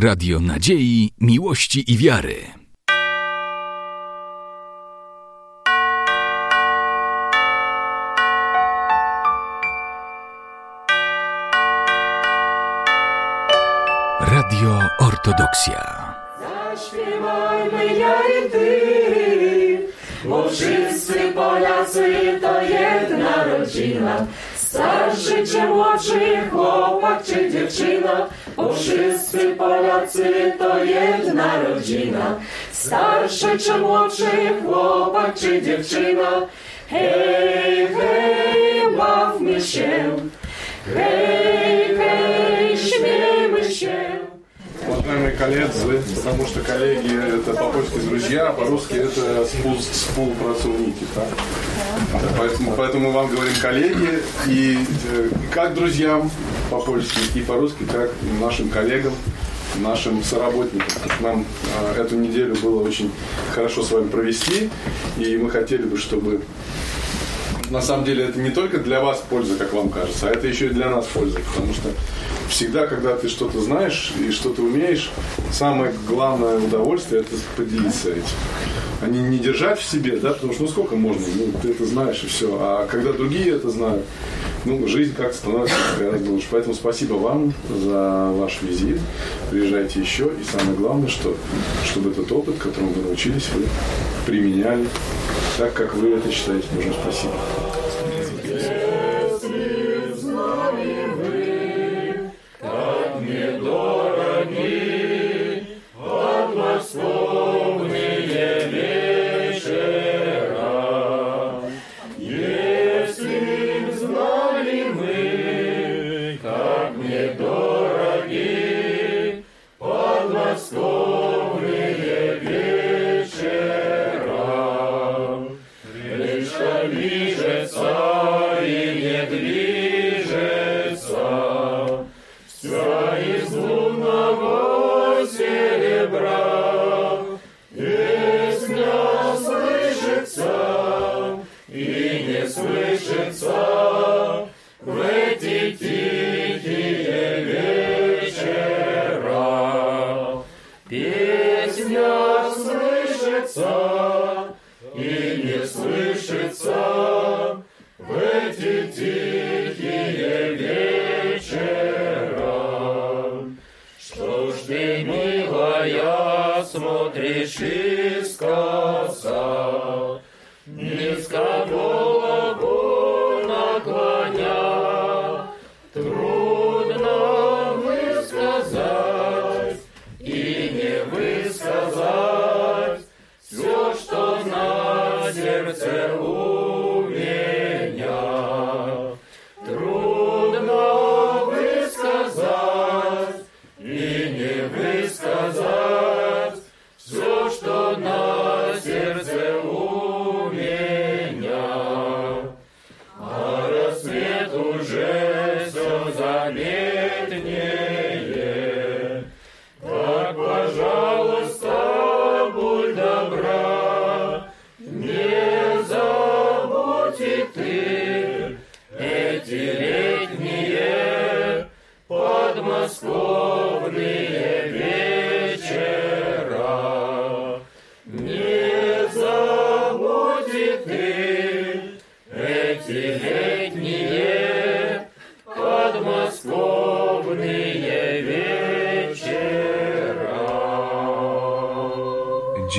Radio Nadziei, Miłości i Wiary. Radio Ortodoksja. Zaśpiewajmy ja i ty, bo wszyscy Polacy to jedna rodzina. Starszy czy młodszy, chłopak czy dziewczyna, bo wszyscy Polacy to jedna rodzina. Starszy czy młodszy, chłopak czy dziewczyna, hej, hej, bawmy się, hej, hej, śmiejmy się. Уважаемые коллеги, потому что коллеги это по-польски друзья, а по-русски это спул, спулпрацовники. Так? Поэтому, поэтому мы вам говорим коллеги и э, как друзьям по-польски, и по-русски как нашим коллегам, нашим соработникам. Нам э, эту неделю было очень хорошо с вами провести, и мы хотели бы, чтобы на самом деле это не только для вас польза, как вам кажется, а это еще и для нас польза, потому что всегда, когда ты что-то знаешь и что-то умеешь, самое главное удовольствие – это поделиться этим. А не, не держать в себе, да, потому что ну сколько можно, ну ты это знаешь и все. А когда другие это знают, ну, жизнь как-то становится гораздо лучше. Поэтому спасибо вам за ваш визит. Приезжайте еще. И самое главное, что, чтобы этот опыт, которому вы научились, вы применяли так, как вы это считаете нужным. Спасибо. Не высказать все, что на сердце у ti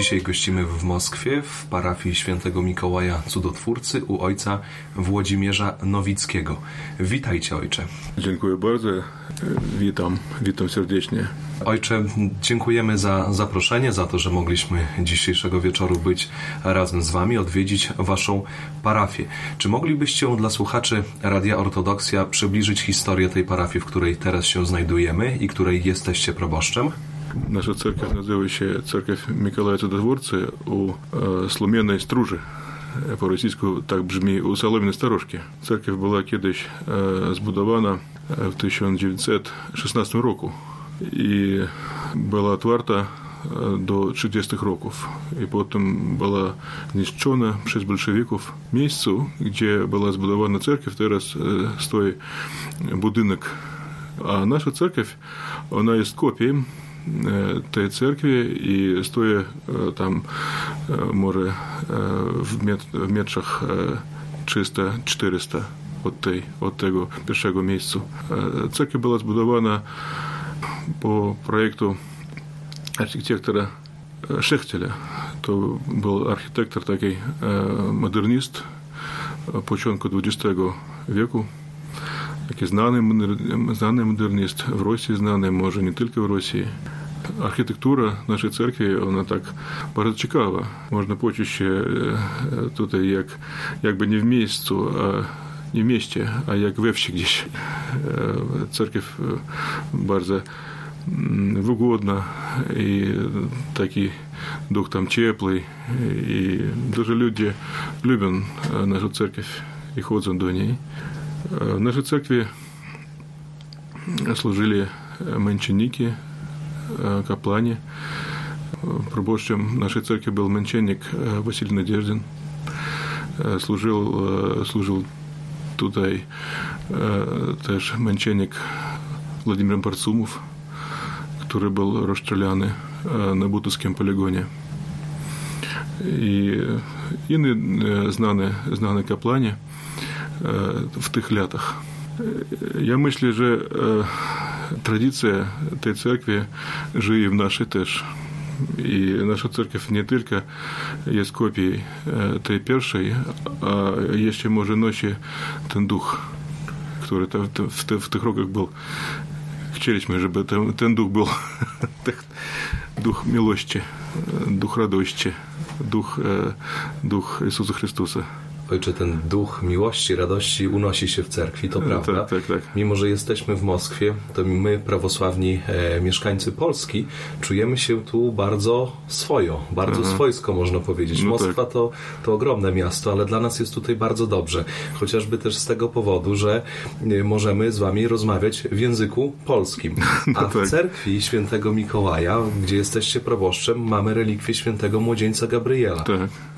Dzisiaj gościmy w Moskwie w parafii świętego Mikołaja Cudotwórcy u ojca Włodzimierza Nowickiego. Witajcie ojcze. Dziękuję bardzo. Witam, witam serdecznie. Ojcze, dziękujemy za zaproszenie, za to, że mogliśmy dzisiejszego wieczoru być razem z Wami, odwiedzić Waszą parafię. Czy moglibyście dla słuchaczy Radia Ortodoksja przybliżyć historię tej parafii, w której teraz się znajdujemy i której jesteście proboszczem? Наша церковь називається Церковь Миколая Чудотворця у Слом'яної стружі. По-російську так бжмі у Соломіної сторожки. Церковь була кидись збудована в 1916 року і була отварта до 30-х років. І потім була знищена przez большевиків місцю, де була збудована церковь, зараз стоїть будинок. А наша церковь, вона є копією tej cerkwi i stoję tam może w, met, w metrach 300-400 od, tej, od tego pierwszego miejsca. Cerkiew była zbudowana po projektu architektora Шехтеля. To był architektor taki modernist początku XX wieku. Taki znany, znany modernist w Rosji, znany może nie tylko w Rosji. Architektura naszej cerkwi, ona tak bardzo ciekawa. Można poczuć się tutaj jak, jakby nie w miejscu, a nie w mieście, a jak we wsi gdzieś. Cerkiew bardzo wygodna i taki duch tam ciepły i dużo ludzi lubią naszą cerkiew i chodzą do niej. W naszej cerkwi służyli męczeniki, kapłani. Proboszczem naszej cerkwi był męczennik Wasilij Nadеждин. Służył, służył tutaj też męczennik Władimir Parcumow, który był rozstrzelany na butowskim poligonie. I inni znane, kapłani w tych latach. Ja myślę, że tradycja tej cerkwi żyje w naszej też. I nasza cerkiew nie tylko jest kopią tej pierwszej, a jeszcze może nosi ten duch, który w, te, w tych rokach był. Chcieliśmy, żeby ten, ten duch był duch miłości, duch radości, duch, duch Jezusa Chrystusa. Ojcze, ten duch miłości, radości unosi się w cerkwi, to prawda. Tak, tak, tak. Mimo, że jesteśmy w Moskwie, to my, prawosławni e, mieszkańcy Polski, czujemy się tu bardzo swojo, bardzo Aha. swojsko, można powiedzieć. No Moskwa tak. to, to ogromne miasto, ale dla nas jest tutaj bardzo dobrze. Chociażby też z tego powodu, że e, możemy z wami rozmawiać w języku polskim. A no w tak. cerkwi świętego Mikołaja, gdzie jesteście proboszczem, mamy relikwię świętego młodzieńca Gabriela.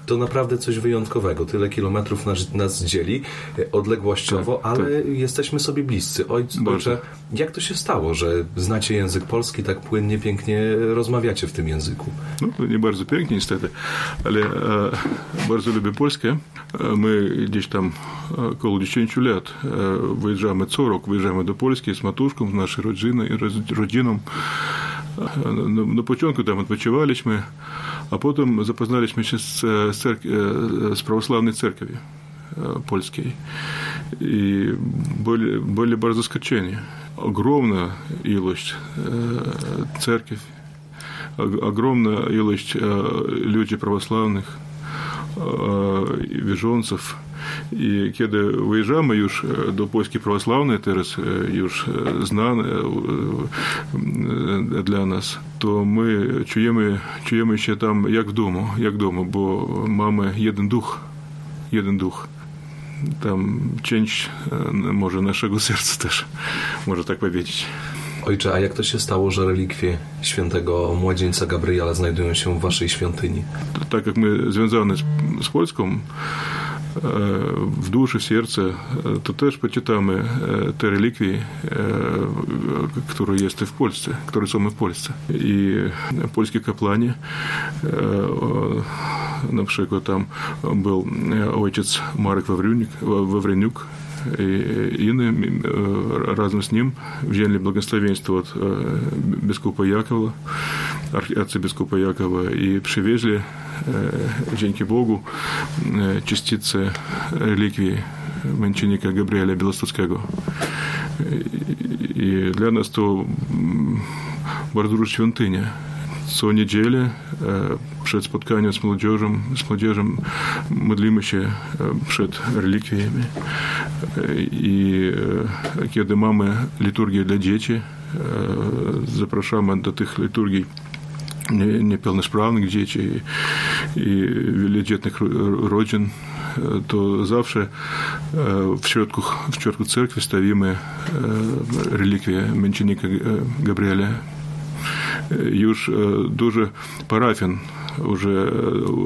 To naprawdę coś wyjątkowego. Tyle kilometrów nas, nas dzieli e, odległościowo, tak, ale tak. jesteśmy sobie bliscy. Ojcze, ojcze, jak to się stało, że znacie język polski, tak płynnie, pięknie rozmawiacie w tym języku? No, to nie bardzo pięknie niestety, ale e, bardzo lubię polskie. E, my gdzieś tam około 10 lat e, wyjeżdżamy co rok, wyjeżdżamy do Polski z matuszką, z naszej rodziną, rodziną. Na, na początku tam odpoczywaliśmy, a potem zapoznaliśmy się z, z, z православной церковью польskiej i byli, byli bardzo zaskoczeni. Ogromna ilość cerkiew, ogromna ilość ludzi prawosławnych, wierzących, I kiedy wyjeżdżamy już do Polski Prawosławnej, teraz już znane dla nas, to my czujemy, czujemy się tam jak w domu, jak w domu, bo mamy jeden duch, jeden duch. Tam część może naszego serca też, można tak powiedzieć. Ojcze, a jak to się stało, że relikwie świętego młodzieńca Gabriela znajdują się w waszej świątyni? Tak jak my związane z, z Polską, w duszy, serce, to też poczytamy te relikwie, które jest w Polsce, które są w Polsce. I polskie kapłani, na przykład tam był ojciec Marek Wawreniuk, и Инны разом с ним взяли благословенство от бискупа Якова, арцебискупа Якова, и привезли, dzięki Bogu, частицы реликвии męczennika Gabriela Bielostockiego. I dla nas to bardzo duża świątynia. Co niedzielę przed spotkaniem z młodzieżą, z młodzieżą modlimy się przed relikwiami i kiedy mamy liturgię dla dzieci, zapraszamy do tych liturgii niepełnosprawnych dzieci i wielodzietnych rodzin, to zawsze w środku, w środku cerkwi stawimy relikwię męczennika Gabriela. Już dużo parafian уже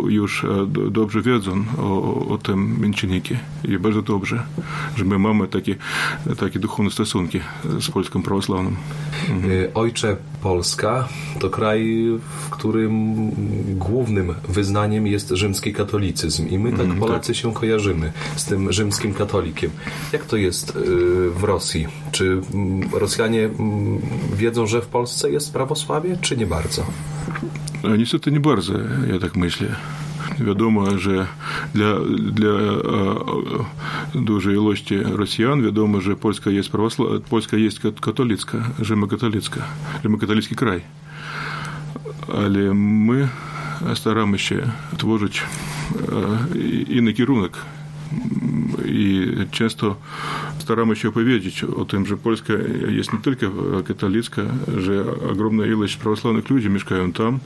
już dobrze wiedzą o, o tym męczenniku i bardzo dobrze, że my mamy takie, takie duchowne stosunki z Polską Prawosławną. Mhm. Ojcze, Polska to kraj, w którym głównym wyznaniem jest rzymski katolicyzm i my tak Mhm, Polacy się kojarzymy z tym rzymskim katolikiem. Jak to jest y, w Rosji? Czy mm, Rosjanie mm, wiedzą, że w Polsce jest prawosławie, czy nie bardzo? А Niestety nie bardzo, ja tak myślę. Wiadomo, że dla, dla e, dużej ilości Rosjan wiadomo, że Polska jest prawosła- Polska jest kat- katolicka, rzymokatolicka, rzymokatolicki kraj. Ale my staramy się tworzyć e, inny kierunek i często staramy się opowiedzieć o tym, że Polska jest nie tylko katolicka, że ogromna ilość prawosławnych ludzi mieszkają tam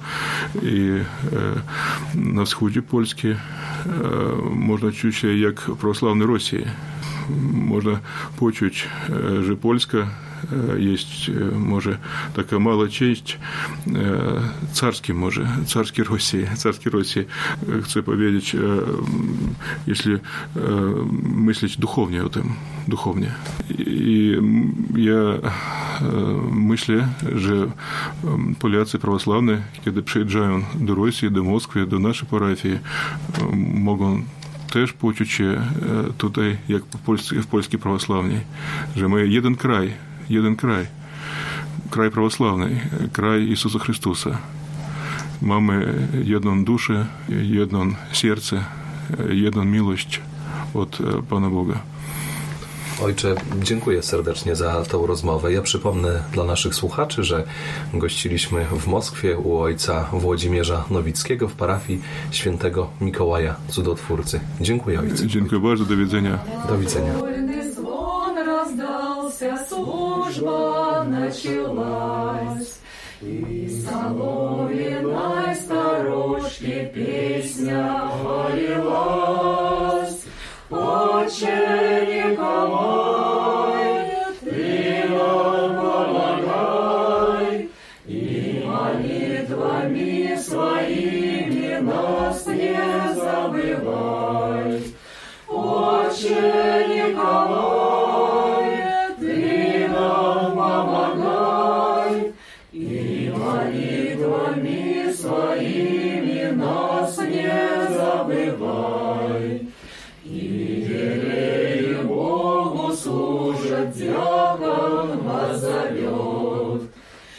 i e, na wschodzie Polski e, można czuć się jak w prawosławnej Rosji. Można poczuć, e, że Polska e, jest e, może taka mała część e, carskiej może, carskiej Rosji, carskiej Rosji, e, chcę powiedzieć, e, m, jeśli e, myśleć duchownie o tym, duchownie. I m, ja e, теж почучи tutaj, як в польській православній, що ми єдин край, єдин край, край православний, край Ісуса Христуса. Mamy jedną duszę, jedno serce, jedną miłość od Pana Boga. Ojcze, dziękuję serdecznie za tą rozmowę. Ja przypomnę dla naszych słuchaczy, że gościliśmy w Moskwie u ojca Włodzimierza Nowickiego w parafii świętego Mikołaja Cudotwórcy. Dziękuję ojcu. Dziękuję bardzo, do widzenia. Do widzenia. Вольный звон раздался, служба началась. И соломенной сторожке песня полилась.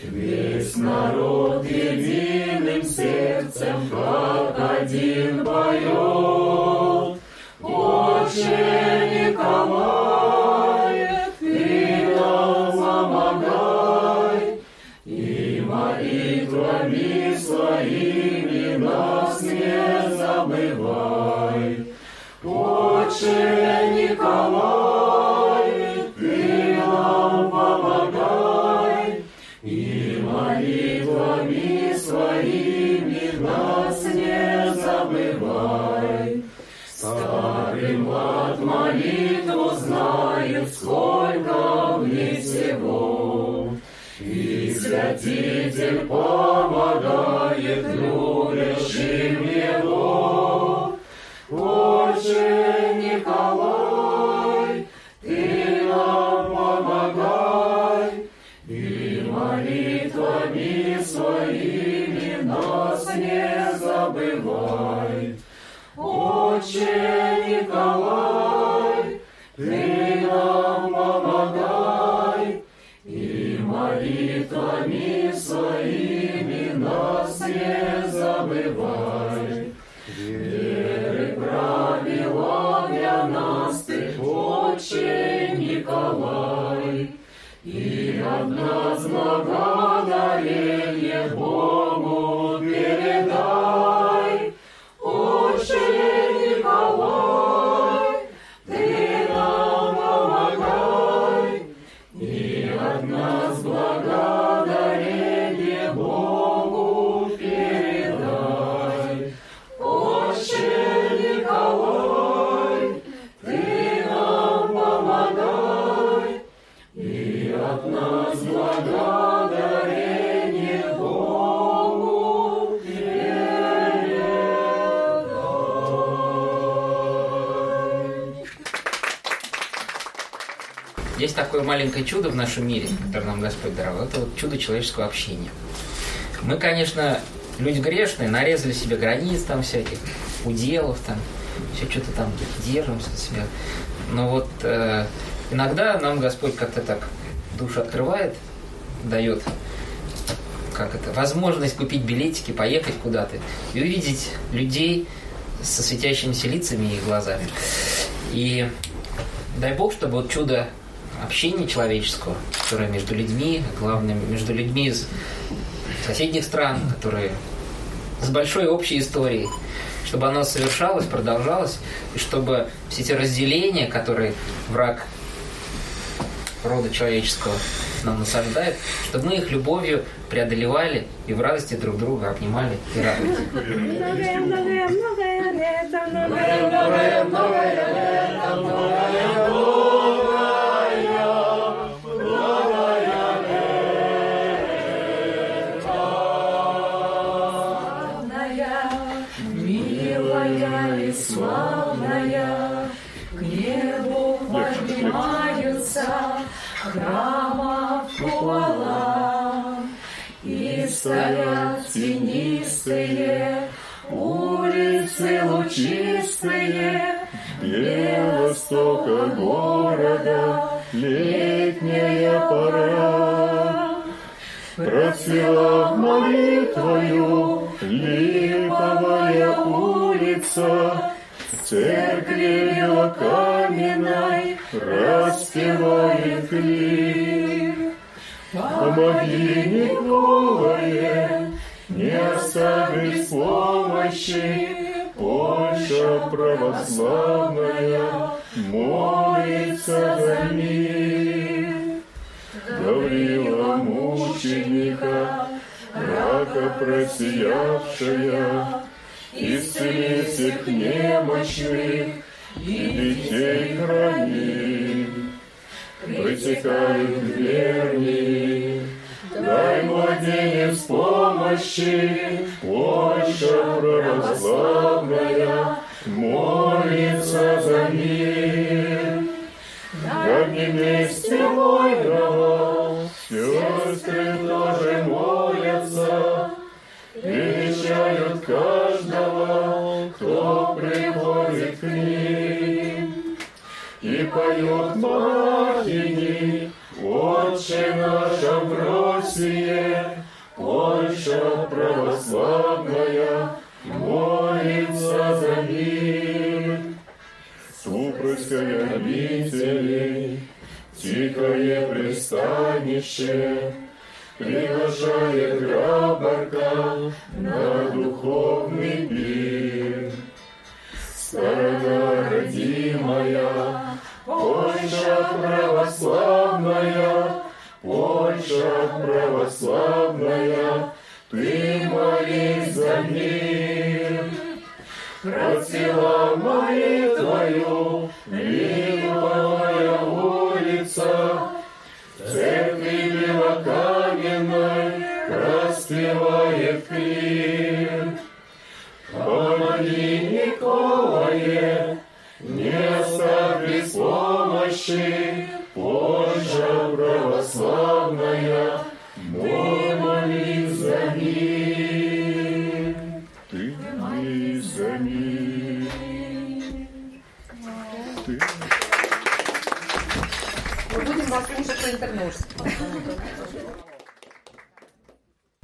Весь народ единым сердцем, как один поет. Отче Млад молитву знает, сколько в ней всего. И святитель помогает любящим Amen. Такое маленькое чудо в нашем мире, которое нам Господь даровал. Это вот чудо человеческого общения. Мы, конечно, люди грешные, нарезали себе границ там всяких, уделов там, все что-то там держимся себя. Но вот э, иногда нам Господь как-то так душу открывает, дает как это, возможность купить билетики, поехать куда-то и увидеть людей со светящимися лицами и глазами. И дай Бог, чтобы вот чудо общения человеческого, которое между людьми, главное, между людьми из соседних стран, которые с большой общей историей, чтобы оно совершалось, продолжалось, и чтобы все эти разделения, которые враг рода человеческого нам насаждает, чтобы мы их любовью преодолевали и в радости друг друга обнимали и радовались. Тенистые улицы лучистые, Белостока города, летняя пора. Процвела молитвою липовая улица, Церкви белокаменной распевает клир. Помоги, Николае, не без помощи, Польша православная молится за мир. Гаврила мученика, рака просиявшая, Исцели всех немощных и детей храни. Притекают верни, дай младенец помощи, Польша православная молится за мир. Как не вместе воинов, сестры тоже молятся, величают каждого, кто приходит к ним. И поет монахини, Отче наш Амвросие, Польша православная, молится за мир. Супружская обители, тихое пристанище, Приглашает грабарка на духовный пир. Сторона родимая, Польша православная, Польша православная, Ты молись за мир. Процвела молитвою Липовая улица, Церкви белокаменной Распевает клир. Помоги, Николае, Не оставь без помощи,